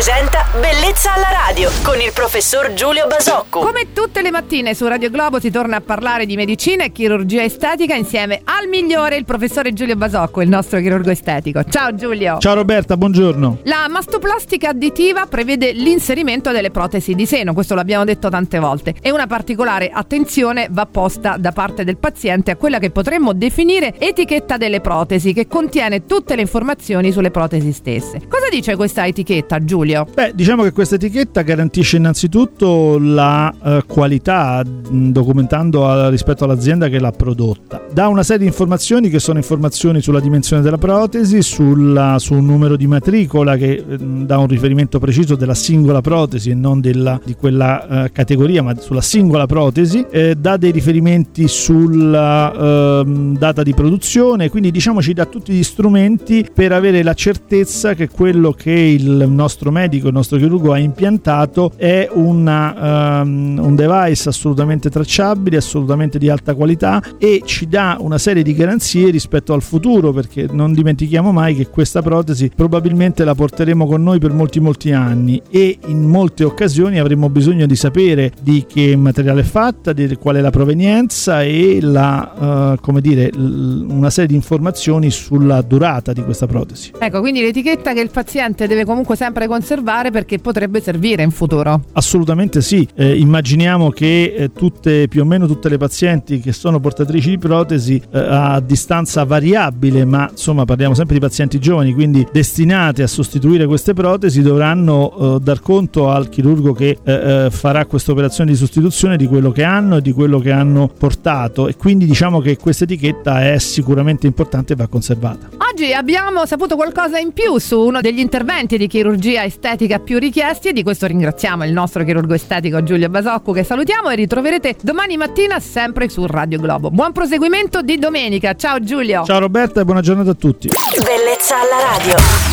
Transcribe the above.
presenta Bellezza alla radio con il professor Giulio Basocco. Come tutte le mattine su Radio Globo si torna a parlare di medicina e chirurgia estetica insieme al migliore, il professore Giulio Basocco, il nostro chirurgo estetico. Ciao Giulio. Ciao Roberta, buongiorno. La mastoplastica additiva prevede l'inserimento delle protesi di seno, questo l'abbiamo detto tante volte, e una particolare attenzione va posta da parte del paziente a quella che potremmo definire etichetta delle protesi, che contiene tutte le informazioni sulle protesi stesse. Cosa dice questa etichetta, Giulio? Beh, diciamo che questa etichetta garantisce innanzitutto la eh, qualità, mh, documentando a, rispetto all'azienda che l'ha prodotta. Dà una serie di informazioni che sono informazioni sulla dimensione della protesi, sulla, su un numero di matricola che mh, dà un riferimento preciso della singola protesi e non della, di quella eh, categoria, ma sulla singola protesi. Eh, dà dei riferimenti sulla ehm, data di produzione, quindi diciamo ci dà tutti gli strumenti per avere la certezza che quello che il nostro medico, il nostro chirurgo ha impiantato è una, um, un device assolutamente tracciabile, assolutamente di alta qualità e ci dà una serie di garanzie rispetto al futuro perché non dimentichiamo mai che questa protesi probabilmente la porteremo con noi per molti molti anni e in molte occasioni avremo bisogno di sapere di che materiale è fatta, di qual è la provenienza e la, uh, come dire, una serie di informazioni sulla durata di questa protesi. Ecco, quindi l'etichetta che il paziente deve comunque sempre conservare perché potrebbe servire in futuro. Assolutamente sì, eh, immaginiamo che eh, tutte, più o meno tutte le pazienti che sono portatrici di protesi eh, a distanza variabile, ma insomma parliamo sempre di pazienti giovani, quindi destinate a sostituire queste protesi, dovranno eh, dar conto al chirurgo che eh, eh, farà questa operazione di sostituzione di quello che hanno e di quello che hanno portato e quindi diciamo che questa etichetta è sicuramente importante e va conservata. Oggi abbiamo saputo qualcosa in più su uno degli interventi di chirurgia estetica più richiesti e di questo ringraziamo il nostro chirurgo estetico Giulio Basocco che salutiamo e ritroverete domani mattina sempre su Radio Globo. Buon proseguimento di domenica, ciao Giulio! Ciao Roberta e buona giornata a tutti! Bellezza alla radio!